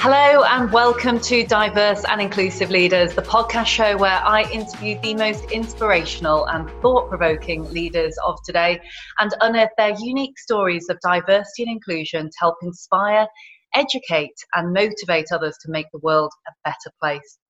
Hello, and welcome to Diverse and Inclusive Leaders, the podcast show where I interview the most inspirational and thought provoking leaders of today and unearth their unique stories of diversity and inclusion to help inspire, educate, and motivate others to make the world a better place.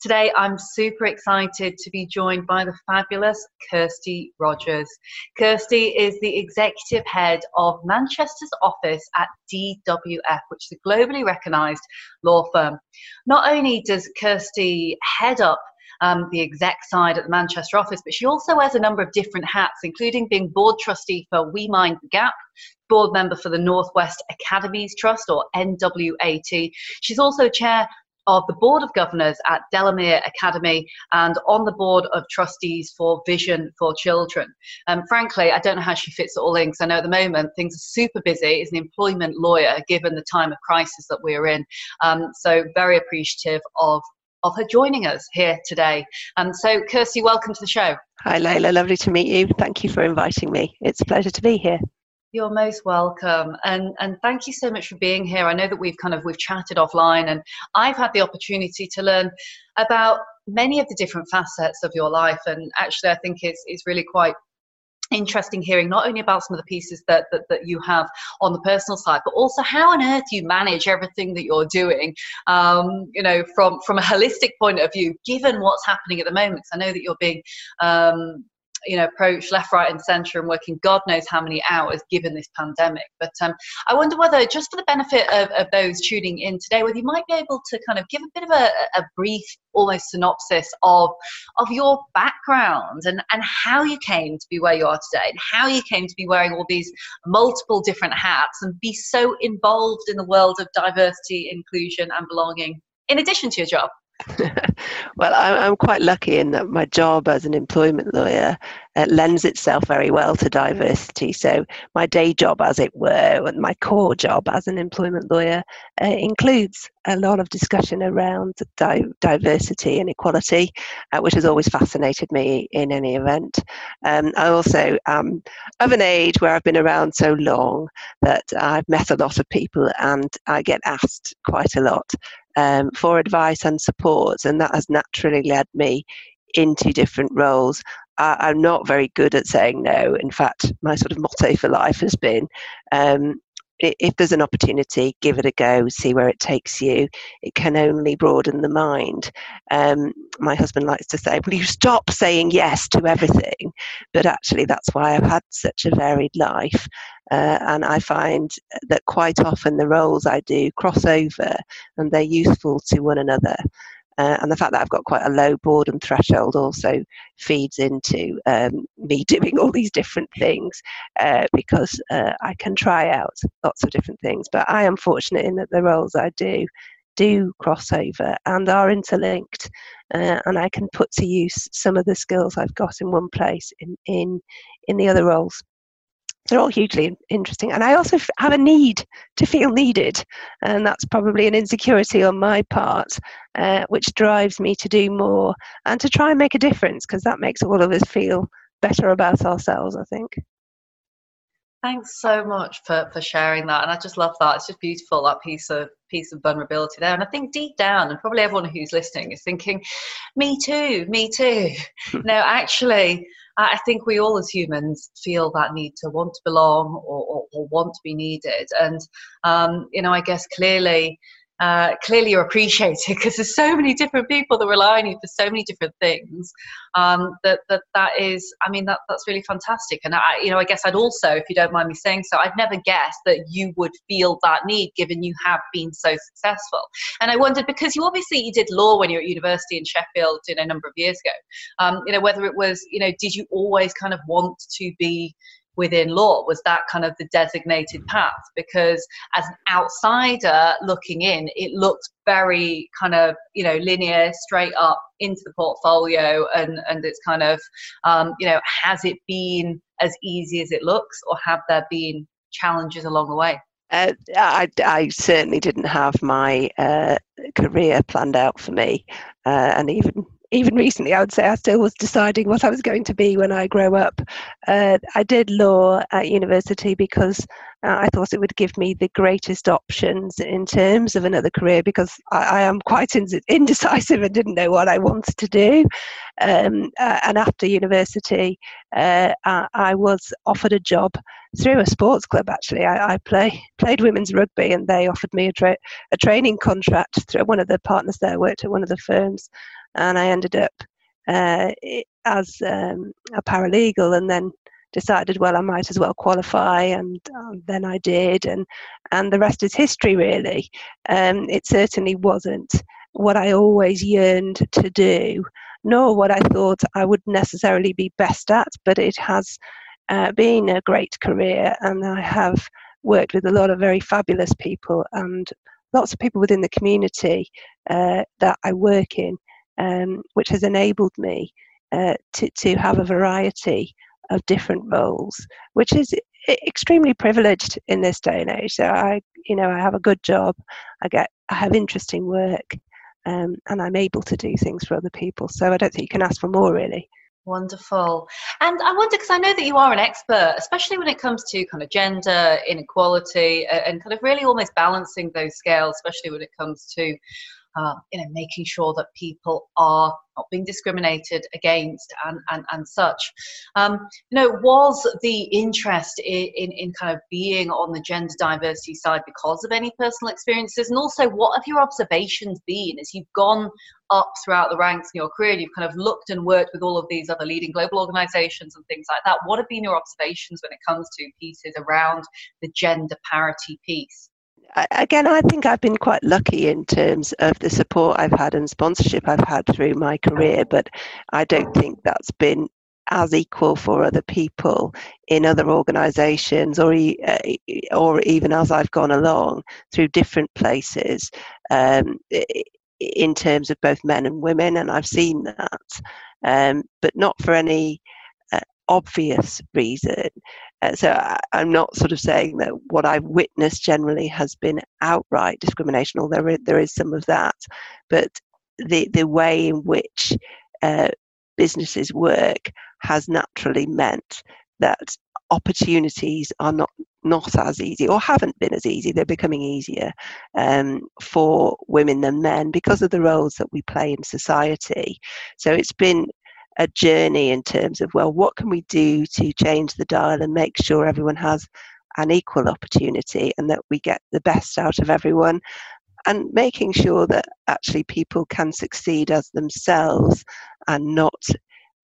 Today, I'm super excited to be joined by the fabulous Kirsty Rogers. Kirsty is the executive head of Manchester's office at DWF, which is a globally recognised law firm. Not only does Kirsty head up um, the exec side at the Manchester office, but she also wears a number of different hats, including being board trustee for We Mind the Gap, board member for the Northwest Academies Trust or NWAT. She's also chair of the Board of Governors at Delamere Academy and on the Board of Trustees for Vision for Children. Um, frankly, I don't know how she fits it all in because I know at the moment things are super busy as an employment lawyer given the time of crisis that we're in. Um, so, very appreciative of of her joining us here today. And so, Kirsty, welcome to the show. Hi, Layla. Lovely to meet you. Thank you for inviting me. It's a pleasure to be here. You're most welcome, and and thank you so much for being here. I know that we've kind of we've chatted offline, and I've had the opportunity to learn about many of the different facets of your life, and actually, I think it's it's really quite interesting hearing not only about some of the pieces that, that, that you have on the personal side but also how on earth you manage everything that you're doing um, you know from from a holistic point of view given what's happening at the moment. I know that you're being um, you know approach left right and center and working god knows how many hours given this pandemic. But um, i wonder whether just for the benefit of, of those tuning in today whether you might be able to kind of give a bit of a, a brief almost synopsis of of your background and and how you came to be where you are today and how you came to be wearing all these multiple different hats and be so involved in the world of diversity inclusion and belonging in addition to your job well, I'm, quite lucky in that my job as an employment lawyer uh, lends itself very well to diversity. So, my day job, as it were, and my core job as an employment lawyer uh, includes a lot of discussion around di- diversity and equality, uh, which has always fascinated me in any event. Um, I also am of an age where I've been around so long that I've met a lot of people and I get asked quite a lot um, for advice and support, and that has naturally led me into different roles. I, am not very good at saying no. In fact, my sort of motto for life has been um, if there's an opportunity, give it a go, see where it takes you. It can only broaden the mind. Um, my husband likes to say, Will you stop saying yes to everything? But actually, that's why I've had such a varied life. Uh, and I find that quite often the roles I do cross over and they're useful to one another. Uh, and the fact that I've got quite a low boredom threshold also feeds into um, me doing all these different things uh, because uh, I can try out lots of different things. But I am fortunate in that the roles I do do cross over and are interlinked, uh, and I can put to use some of the skills I've got in one place in in in the other roles they're all hugely interesting. And I also have a need to feel needed. And that's probably an insecurity on my part, uh, which drives me to do more and to try and make a difference because that makes all of us feel better about ourselves, I think. Thanks so much for, for sharing that. And I just love that. It's just beautiful, that piece of piece of vulnerability there. And I think deep down, and probably everyone who's listening is thinking, me too, me too. no, actually, I think we all as humans feel that need to want to belong or, or, or want to be needed. And, um, you know, I guess clearly uh, clearly you're appreciated because there's so many different people that rely on you for so many different things. Um, that, that that is i mean that, that's really fantastic. And i you know i guess i'd also if you don't mind me saying so i'd never guessed that you would feel that need given you have been so successful. And i wondered because you obviously you did law when you were at university in sheffield you know, a number of years ago. Um, you know whether it was you know did you always kind of want to be within law was that kind of the designated path because as an outsider looking in it looked very kind of you know linear straight up into the portfolio and and it's kind of um, you know has it been as easy as it looks or have there been challenges along the way? Uh, I, I, certainly didn't have my uh, career planned out for me, uh, and even even recently, I would say I still was deciding what I was going to be when I grow up. Uh, I did law at university because uh, I thought it would give me the greatest options in terms of another career because I, I am quite indecisive and didn't know what I wanted to do. Um, uh, and after university, uh, I was offered a job through a sports club. Actually, I, I play played women's rugby, and they offered me a, tra- a training contract through one of the partners there. Worked at one of the firms, and I ended up uh, as um, a paralegal, and then decided, well, I might as well qualify, and um, then I did, and and the rest is history, really. Um, it certainly wasn't what I always yearned to do, nor what I thought I would necessarily be best at, but it has uh, been a great career, and I have worked with a lot of very fabulous people and lots of people within the community uh, that I work in, um, which has enabled me uh, to, to have a variety of different roles, which is extremely privileged in this day and age. So I, you know, I have a good job, I get, I have interesting work, um, and I'm able to do things for other people. So I don't think you can ask for more, really. Wonderful. And I wonder, because I know that you are an expert, especially when it comes to kind of gender inequality and kind of really almost balancing those scales, especially when it comes to uh, you know, making sure that people are not being discriminated against and, and, and such. Um, you know, was the interest in, in, in, kind of being on the gender diversity side because of any personal experiences? And also, what have your observations been as you've gone up throughout the ranks in your career? You've kind of looked and worked with all of these other leading global organizations and things like that. What have been your observations when it comes to pieces around the gender parity piece? Again, I think I've been quite lucky in terms of the support I've had and sponsorship I've had through my career, but I don't think that's been as equal for other people in other organisations, or uh, or even as I've gone along through different places, um, in terms of both men and women, and I've seen that, um, but not for any obvious reason. Uh, so I, am not sort of saying that what I've witnessed generally has been outright discrimination, although there is, some of that. But the the way in which uh, businesses work has naturally meant that opportunities are not not as easy or haven't been as easy they're becoming easier um, for women than men because of the roles that we play in society so it's been a journey in terms of well what can we do to change the dial and make sure everyone has an equal opportunity and that we get the best out of everyone? And making sure that actually people can succeed as themselves and not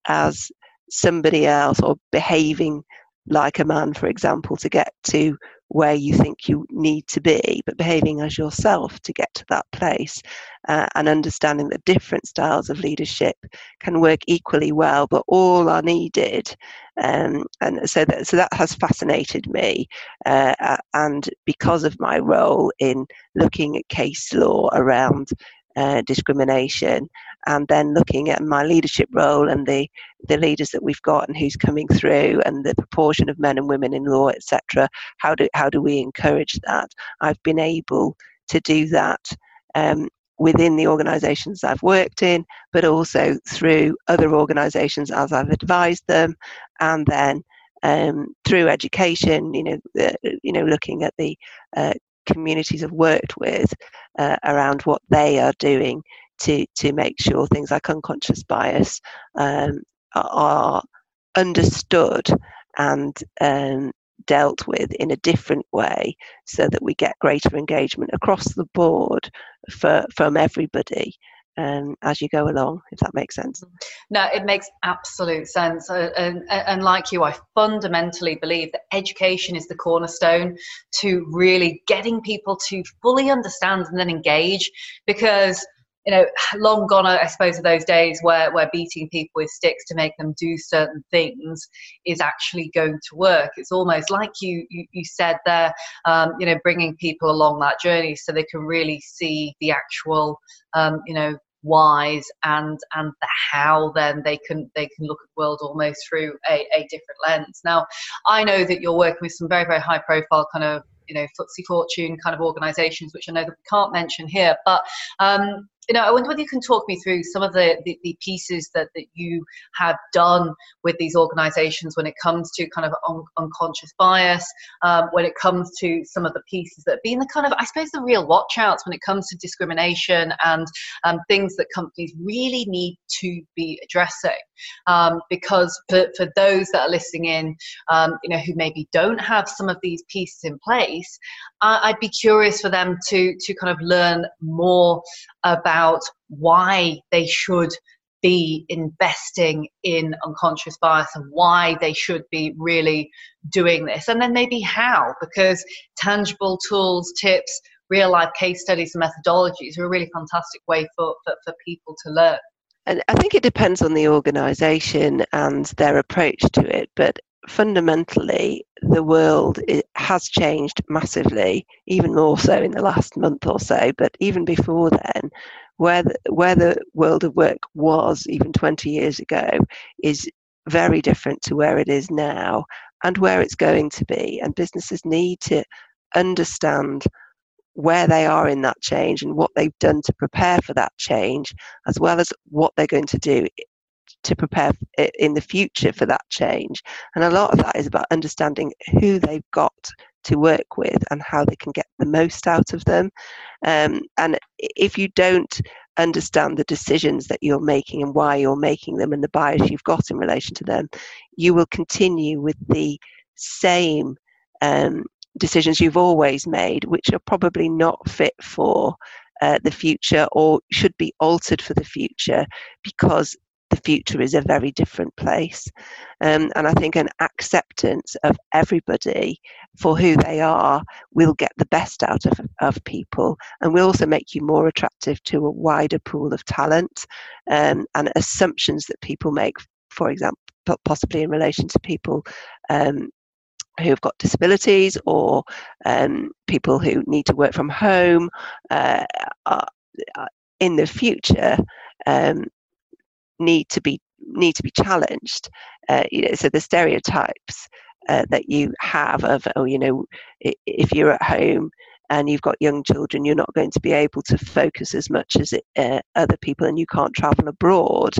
as somebody else or behaving like a man for example to get to where you think you need to be, but behaving as yourself to get to that place uh, and understanding that different styles of leadership can work equally well, but all are needed. Um, and so that, so that has fascinated me. Uh, and because of my role in looking at case law around uh, discrimination, and then looking at my leadership role and the the leaders that we've got and who's coming through and the proportion of men and women in law, etc. How do how do we encourage that? I've been able to do that. Um, within the organizations I've worked in, but also through other organizations as I've advised them, and then um, through education, you know, uh, you know, looking at the uh, communities I've worked with uh, around what they are doing to to make sure things like unconscious bias um, are understood and um, dealt with in a different way so that we get greater engagement across the board for, from everybody um, as you go along, if that makes sense. No, it makes absolute sense. Uh, and, and like you, I fundamentally believe that education is the cornerstone to really getting people to fully understand and then engage because you know, long gone, I suppose, are those days where, where beating people with sticks to make them do certain things is actually going to work. It's almost like you, you, you said there, um, you know, bringing people along that journey so they can really see the actual, um, you know, whys and and the how then they can they can look at the world almost through a, a different lens now i know that you're working with some very very high profile kind of you know FTSE Fortune kind of organisations, which I know that we can't mention here. But um, you know, I wonder whether you can talk me through some of the, the, the pieces that, that you have done with these organizations when it comes to kind of un- unconscious bias, um, when it comes to some of the pieces that have been the kind of, I suppose, the real watchouts when it comes to discrimination and um, things that companies really need to be addressing. Um, because for, for those that are listening in, um, you know, who maybe don't have some of these pieces in place, I'd be curious for them to to kind of learn more about why they should be investing in unconscious bias and why they should be really doing this and then maybe how because tangible tools tips real life case studies and methodologies are a really fantastic way for, for, for people to learn and I think it depends on the organisation and their approach to it. But fundamentally, the world has changed massively, even more so in the last month or so. But even before then, where the, where the world of work was even 20 years ago is very different to where it is now and where it's going to be. And businesses need to understand where they are in that change and what they've done to prepare for that change, as well as what they're going to do to prepare in the future for that change. And a lot of that is about understanding who they've got to work with and how they can get the most out of them. Um, and if you don't understand the decisions that you're making and why you're making them and the bias you've got in relation to them, you will continue with the same um, decisions you've always made, which are probably not fit for uh, the future or should be altered for the future because the future is a very different place. Um, and I think an acceptance of everybody for who they are will get the best out of, of people and will also make you more attractive to a wider pool of talent um, and assumptions that people make, for example, possibly in relation to people um, who've got disabilities or um, people who need to work from home uh, uh, in the future um, need to be need to be challenged. Uh, you know, so the stereotypes uh, that you have of oh, you know, if you're at home and you've got young children, you're not going to be able to focus as much as it, uh, other people, and you can't travel abroad.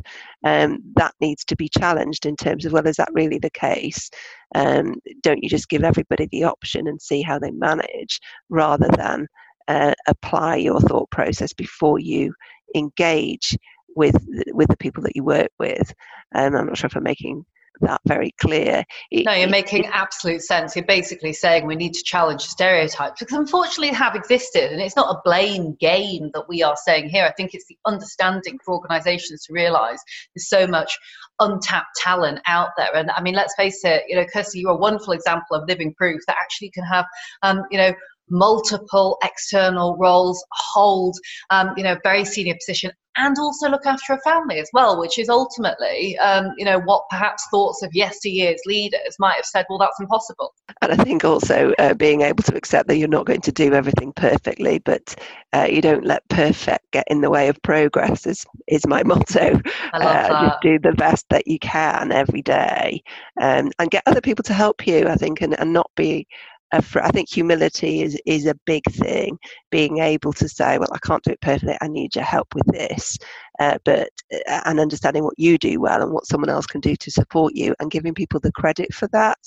Um, that needs to be challenged in terms of well, is that really the case? Um, don't you just give everybody the option and see how they manage, rather than uh, apply your thought process before you engage with with the people that you work with. Um, I'm not sure if I'm making that very clear. No, you're making absolute sense. You're basically saying we need to challenge stereotypes because unfortunately they have existed, and it's not a blame game that we are saying here. I think it's the understanding for organisations to realise there's so much untapped talent out there. And I mean, let's face it, you know, Kirsty, you're a wonderful example of living proof that actually can have, um, you know, multiple external roles, hold, um, you know, very senior position, and also look after a family as well, which is ultimately, um, you know, what perhaps thoughts of yesteryear's leaders might have said, well, that's impossible. And I think also uh, being able to accept that you're not going to do everything perfectly, but uh, you don't let perfect get in the way of progress is, is my motto. I love uh, that. Just do the best that you can every day um, and get other people to help you, I think, and, and not be I think humility is is a big thing. Being able to say, "Well, I can't do it perfectly. I need your help with this," uh, but uh, and understanding what you do well and what someone else can do to support you, and giving people the credit for that.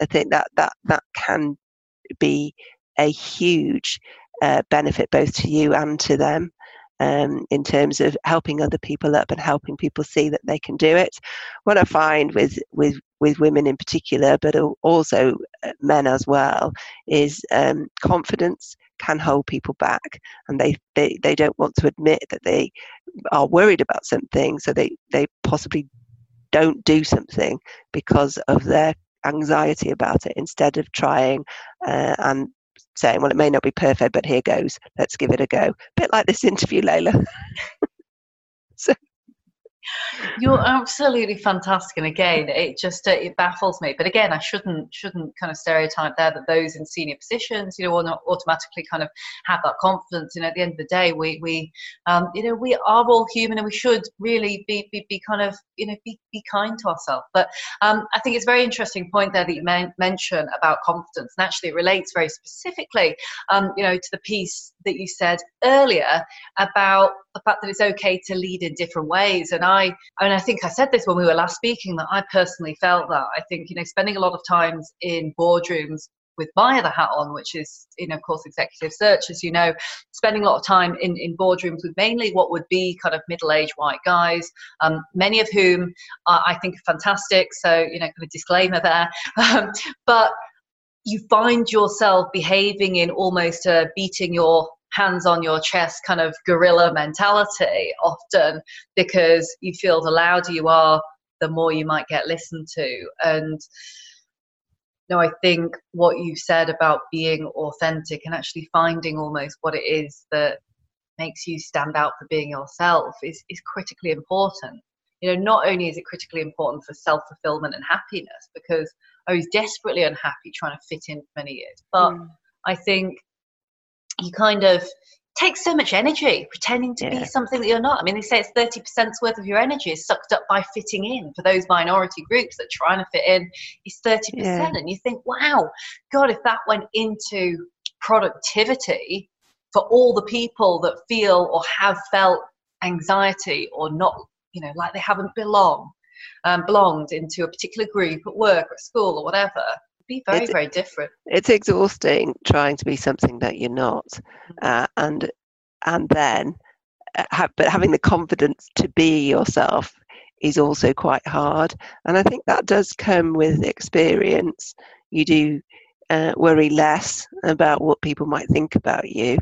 I think that that that can be a huge uh, benefit both to you and to them um, in terms of helping other people up and helping people see that they can do it. What I find with with with women in particular, but also uh, men as well, is um, confidence can hold people back, and they, they they don't want to admit that they are worried about something, so they they possibly don't do something because of their anxiety about it instead of trying uh, and saying, well, it may not be perfect, but here goes. Let's give it a go. A bit like this interview, Layla. You're absolutely fantastic, and again, it just uh, it baffles me. But again, I shouldn't shouldn't kind of stereotype there that those in senior positions, you know, will not automatically kind of have that confidence. And at the end of the day, we we um, you know we are all human, and we should really be be, be kind of you know be, be kind to ourselves. But um, I think it's a very interesting point there that you men- about confidence, and actually it relates very specifically, um, you know, to the piece that you said earlier about the fact that it's okay to lead in different ways. And I, I mean, I think I said this when we were last speaking that I personally felt that. I think, you know, spending a lot of times in boardrooms with my other hat on, which is, you know, of course, executive search, as you know, spending a lot of time in, in boardrooms with mainly what would be kind of middle aged white guys, um, many of whom are, I think are fantastic. So, you know, kind of disclaimer there. Um, but you find yourself behaving in almost a beating your hands on your chest kind of gorilla mentality often because you feel the louder you are, the more you might get listened to. And no, I think what you said about being authentic and actually finding almost what it is that makes you stand out for being yourself is, is critically important. You know, not only is it critically important for self fulfillment and happiness, because I was desperately unhappy trying to fit in for many years, but mm. I think you kind of takes so much energy pretending to yeah. be something that you're not. I mean, they say it's 30% worth of your energy is sucked up by fitting in for those minority groups that are trying to fit in is 30%. Yeah. And you think, wow, God, if that went into productivity for all the people that feel or have felt anxiety or not, you know, like they haven't belonged, um, belonged into a particular group at work or at school or whatever, be very it's, very different. it's exhausting trying to be something that you're not mm-hmm. uh, and and then uh, have, but having the confidence to be yourself is also quite hard and i think that does come with experience. You do uh, worry less about what people might think about you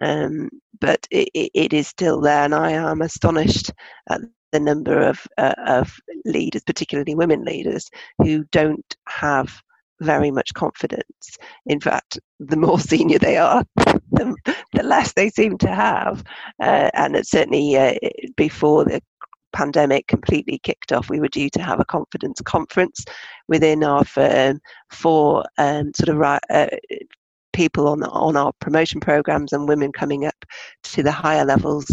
um, but it, it, it is still there and i am astonished at the number of uh, of leaders particularly women leaders who don't have very much confidence. In fact, the more senior they are, the, the less they seem to have. Uh, and it's certainly uh, before the pandemic completely kicked off, we were due to have a confidence conference within our firm for um, sort of uh, people on on our promotion programs and women coming up to the higher levels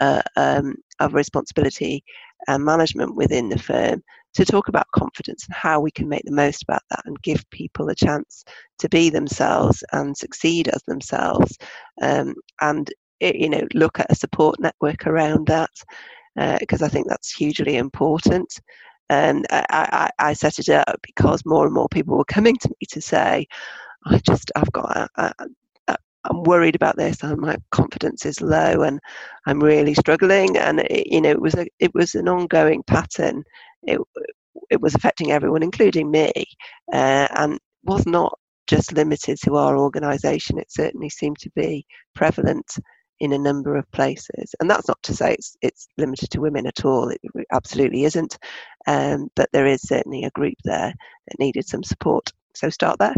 uh, um, of responsibility and management within the firm to talk about confidence and how we can make the most about that and give people a chance to be themselves and succeed as themselves um, and you know look at a support network around that because uh, I think that's hugely important. And I, I, I, set it up because more and more people were coming to me to say, I just I've got a, a, a, I'm worried about this and my confidence is low and I'm really struggling and it, you know it was a it was an ongoing pattern it, it was affecting everyone, including me, uh, and was not just limited to our organisation. It certainly seemed to be prevalent in a number of places, and that's not to say it's it's limited to women at all. It absolutely isn't, um, but there is certainly a group there that needed some support. So start there.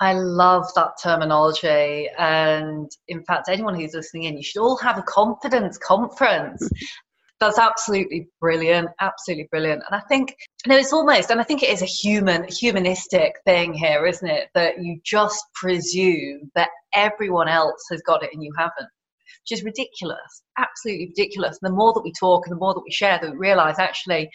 I love that terminology. And in fact, anyone who's listening in, you should all have a confidence conference that's absolutely brilliant absolutely brilliant. And i think you know it's almost and i think it is a human humanistic thing here isn't it? That you just presume that everyone else has got it and you haven't which is ridiculous absolutely ridiculous. And the more that we talk and the more that we share that we realize actually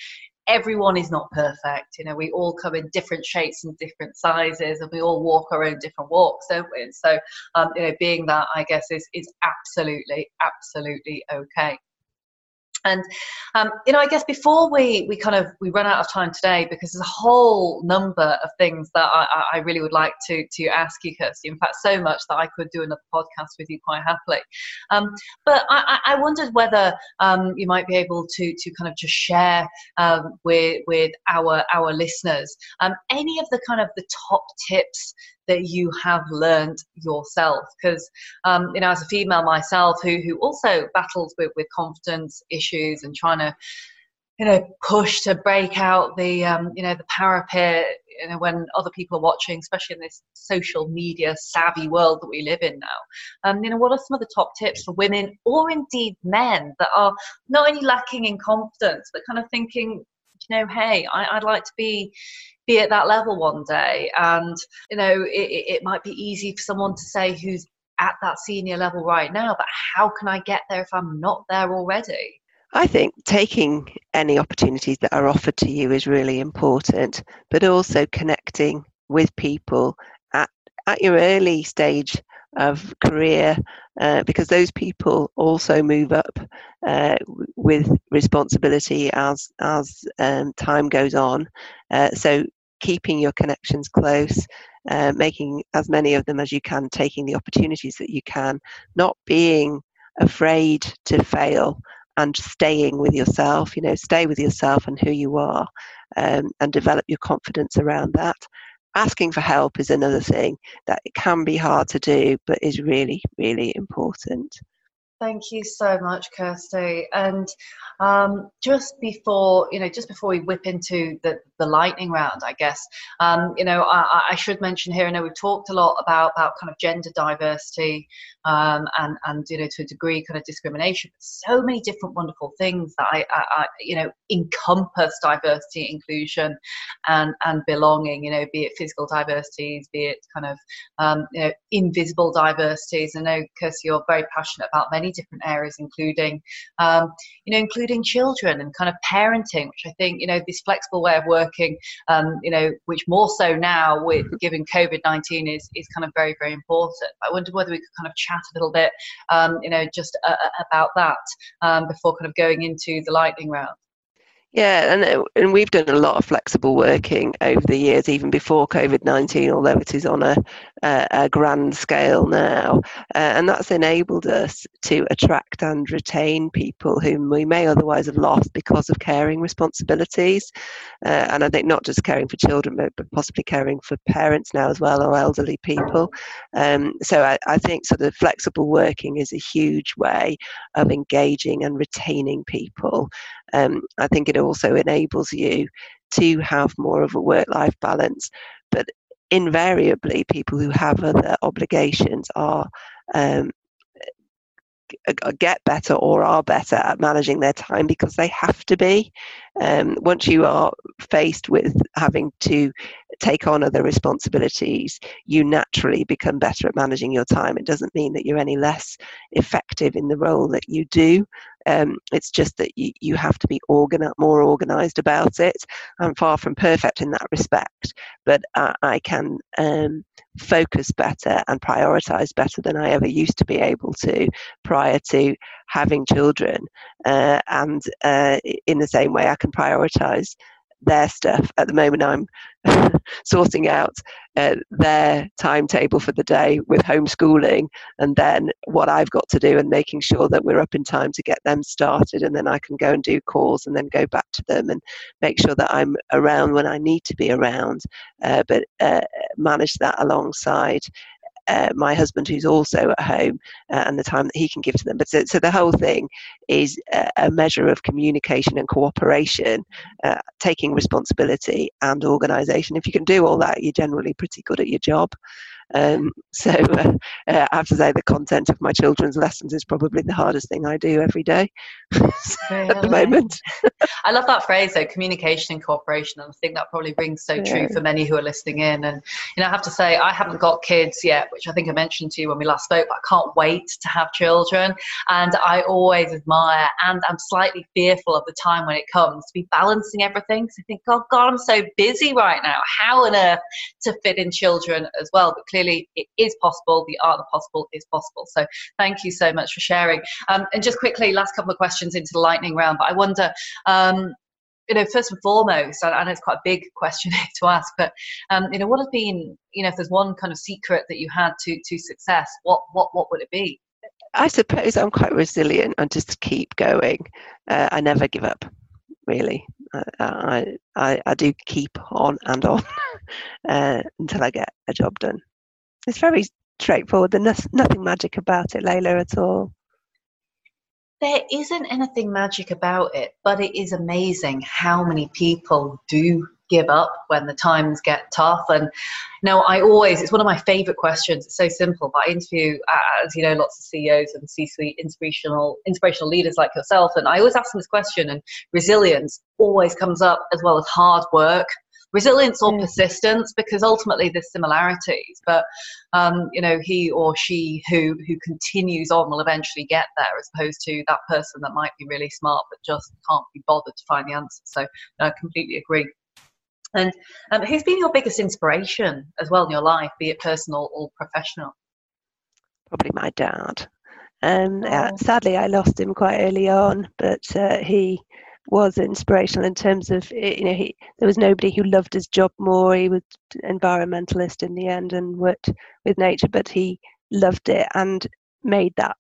everyone is not perfect. You know we all come in different shapes and different sizes and we all walk our own different walks don't we? And so um, you know being that i guess is is absolutely absolutely okay and um, you know, I guess before we we kind of we run out of time today, because there's a whole number of things that I, I really would like to to ask you, Kirsty. In fact, so much that I could do another podcast with you quite happily. Um, but I, I, wondered whether um, you might be able to to kind of just share um, with with our our listeners um, any of the kind of the top tips that you have learned yourself. Because um, you know as a female myself who who also battles with with confidence issues and trying to you know push to break out the um, you know the parapet you know when other people are watching especially in this social media savvy world that we live in now. Um, you know what are some of the top tips for women or indeed men that are not only lacking in confidence but kind of thinking you know hey I, i'd like to be be at that level one day. And, you know, it, it might be easy for someone to say who's at that senior level right now, but how can I get there if I'm not there already? I think taking any opportunities that are offered to you is really important, but also connecting with people at, at your early stage of career uh, because those people also move up uh, with responsibility as as um, time goes on. Uh, so keeping your connections close, uh, making as many of them as you can, taking the opportunities that you can, not being afraid to fail and staying with yourself you know stay with yourself and who you are um, and develop your confidence around that asking for help is another thing that it can be hard to do but is really really important Thank you so much, Kirsty. And um, just before, you know, just before we whip into the, the lightning round, I guess, um, you know, I, I, should mention here, I know we've talked a lot about, about kind of gender diversity um, and, and, you know, to a degree kind of discrimination, but so many different wonderful things that I, I, I you know, encompass diversity, inclusion and, and belonging, you know, be it physical diversities, be it kind of, um, you know, invisible diversities. I know, Kirsty, you're very passionate about many different areas, including, um, you know, including children and kind of parenting, which I think, you know, this flexible way of working, um, you know, which more so now with given COVID 19 is, is kind of very, very important. I wonder whether we could kind of chat a little bit, um, you know, just uh, uh about that um, before kind of going into the lightning round. Yeah, and uh, and we've done a lot of flexible working over the years, even before COVID nineteen, although it is on a, a, a grand scale now, uh, and that's enabled us to attract and retain people whom we may otherwise have lost because of caring responsibilities, uh, and I think not just caring for children, but, but possibly caring for parents now as well or elderly people. Um, so I, I think sort of flexible working is a huge way of engaging and retaining people. Um, I think it also enables you to have more of a work life balance. But invariably, people who have other obligations are um, get better or are better at managing their time because they have to be. Um, once you are faced with having to take on other responsibilities, you naturally become better at managing your time. It doesn't mean that you're any less effective in the role that you do. Um, it's just that you, you have to be more organized about it. I'm far from perfect in that respect, but I, I can um, focus better and prioritize better than I ever used to be able to prior to having children. Uh, and uh, in the same way, I can prioritize their stuff. At the moment, I'm sorting out uh, their timetable for the day with homeschooling, and then what I've got to do, and making sure that we're up in time to get them started, and then I can go and do calls, and then go back to them and make sure that I'm around when I need to be around, uh, but uh, manage that alongside uh, my husband who's also at home uh, and the time that he can give to them. But so, so the whole thing is a, measure of communication and cooperation, uh, taking responsibility and organisation. If you can do all that, you're generally pretty good at your job. Um, so uh, uh, I have to say the content of my children's lessons is probably the hardest thing I do every day at the moment. I love that phrase though, communication and cooperation. And I think that probably rings so true for many who are listening in. And you know, I have to say I haven't got kids yet, which I think I mentioned to you when we last spoke, but I can't wait to have children. And I always admire and I'm slightly fearful of the time when it comes to be balancing everything. So I think, oh God, I'm so busy right now. How on earth to fit in children as well? But clearly clearly it is possible. The art of the possible is possible. So thank you so much for sharing. Um, and just quickly, last couple of questions into the lightning round. But I wonder. Um, you know, first and foremost, I know it's quite a big question to ask, but um, you know, what has been, you know, if there's one kind of secret that you had to to success, what what what would it be? I suppose I'm quite resilient and just keep going. Uh, I never give up, really. I, I, I do keep on and on uh, until I get a job done. It's very straightforward. There's nothing magic about it, Layla, at all. There isn't anything magic about it, but it is amazing how many people do give up when the times get tough. And know, I always, it's one of my favorite questions. It's so simple, but I interview, uh, as you know, lots of CEOs and C-suite inspirational, inspirational leaders like yourself. And I always ask them this question and resilience always comes up as well as hard work resilience or persistence because ultimately there's similarities but um, you know he or she who who continues on will eventually get there as opposed to that person that might be really smart but just can't be bothered to find the answer so i completely agree and um, who's been your biggest inspiration as well in your life be it personal or professional probably my dad. Um, oh. sadly, I lost him quite early on, but uh, he was inspirational in terms of eh, you know he there was nobody who loved his job more. He was environmentalist in the end and worked with nature, but he loved it and made that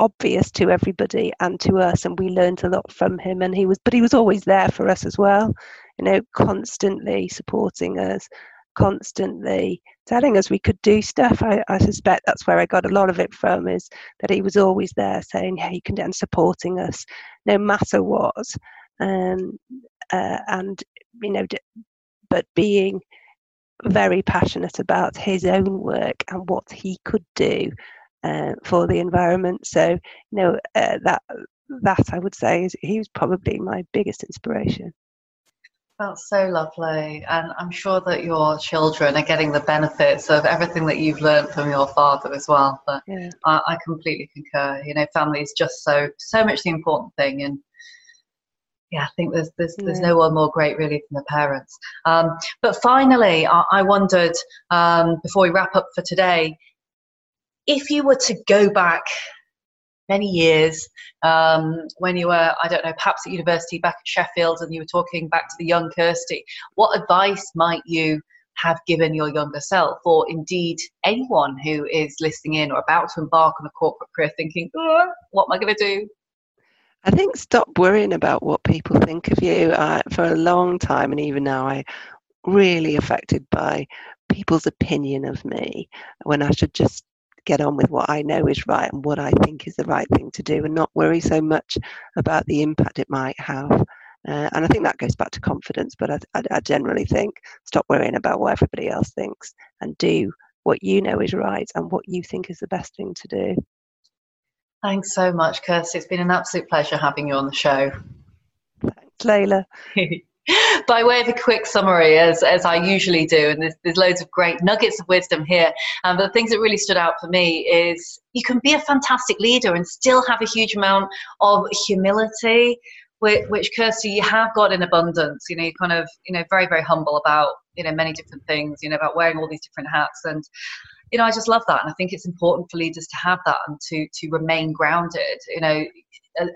obvious to everybody and to us and we learned a lot from him and he was but he was always there for us as well you know constantly supporting us constantly telling us we could do stuff I, I suspect that's where i got a lot of it from is that he was always there saying hey you can do and supporting us no matter what um, uh, and you know but being very passionate about his own work and what he could do uh, for the environment. So, you know, uh, that that I would say is he was probably my biggest inspiration. That's so lovely, and I'm sure that your children are getting the benefits of everything that you've learned from your father as well. But yeah. I, I completely concur. You know, family is just so so much the important thing, and yeah, I think there's there's, yeah. there's no one more great really than the parents. Um, but finally, I, I wondered um, before we wrap up for today, if you were to go back many years um, when you were, I don't know, perhaps at university back at Sheffield and you were talking back to the young Kirsty, what advice might you have given your younger self, or indeed anyone who is listening in or about to embark on a corporate career thinking, oh, what am I going to do? I think stop worrying about what people think of you. For a long time, and even now, I really affected by people's opinion of me when I should just get on with what I know is right and what I think is the right thing to do and not worry so much about the impact it might have. Uh, and I think that goes back to confidence, but I, I, I generally think stop worrying about what everybody else thinks and do what you know is right and what you think is the best thing to do. Thanks so much, Kirsty. It's been an absolute pleasure having you on the show. Thanks, Layla. by way of a quick summary, as, as I usually do, and there's, there's loads of great nuggets of wisdom here, um, but the things that really stood out for me is you can be a fantastic leader and still have a huge amount of humility, which, which Kirsty, you have got in abundance. You know, you're kind of, you know, very, very humble about, you know, many different things, you know, about wearing all these different hats. And, you know, I just love that. And I think it's important for leaders to have that and to, to remain grounded. You know,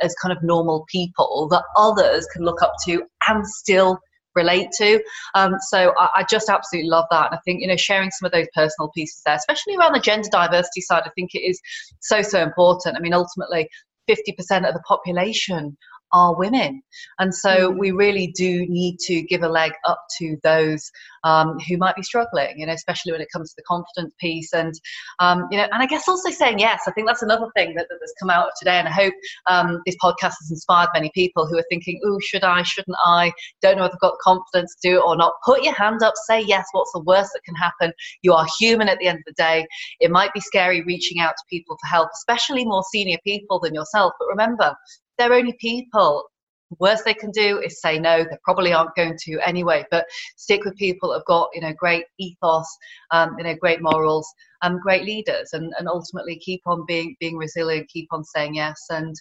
as kind of normal people that others can look up to and still relate to. Um, so I, I, just absolutely love that. And I think, you know, sharing some of those personal pieces there, especially around the gender diversity side, I think it is so, so important. I mean, ultimately, 50% of the population are women. And so mm. we really do need to give a leg up to those um, who might be struggling, you know, especially when it comes to the confidence piece. And, um, you know, and I guess also saying yes. I think that's another thing that, that has come out of today. And I hope um, this podcast has inspired many people who are thinking, oh, should I, shouldn't I? Don't know if I've got the confidence to do it or not. Put your hand up, say yes. What's the worst that can happen? You are human at the end of the day. It might be scary reaching out to people for help, especially more senior people than yourself. But remember, they're only people. The worst they can do is say no. They probably aren't going to anyway. But stick with people who've got you know great ethos, um, you know great morals, and um, great leaders, and, and ultimately keep on being being resilient, keep on saying yes, and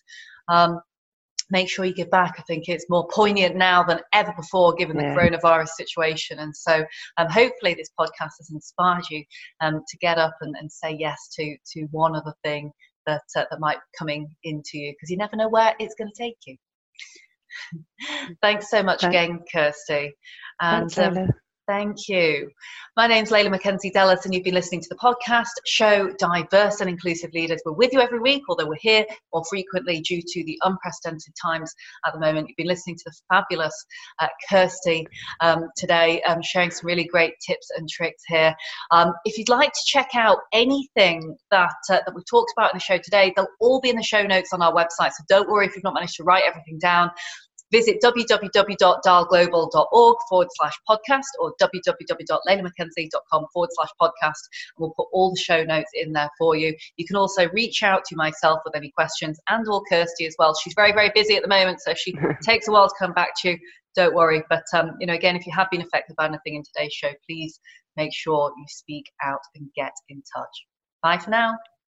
um, make sure you give back. I think it's more poignant now than ever before, given the coronavirus situation. And so, um, hopefully, this podcast has inspired you um, to get up and, and say yes to to one other thing that uh, that might be coming into you because you never know where it's going to take you. Thanks so much Thanks. again, Kirsty. And Thanks, um, Thank you. My name's Layla Mackenzie Dellis, and you've been listening to the podcast show Diverse and Inclusive Leaders. We're with you every week, although we're here more frequently due to the unprecedented times at the moment. You've been listening to the fabulous uh, Kirsty um, today, um, sharing some really great tips and tricks here. Um, if you'd like to check out anything that uh, that we've talked about in the show today, they'll all be in the show notes on our website. So don't worry if you've not managed to write everything down visit www.dialglobal.org forward slash podcast or www.laylamackenzie.com forward slash podcast. And we'll put all the show notes in there for you. You can also reach out to myself with any questions and or Kirsty as well. She's very, very busy at the moment, so she takes a while to come back to you. Don't worry. But, um, you know, again, if you have been affected by anything in today's show, please make sure you speak out and get in touch. Bye for now.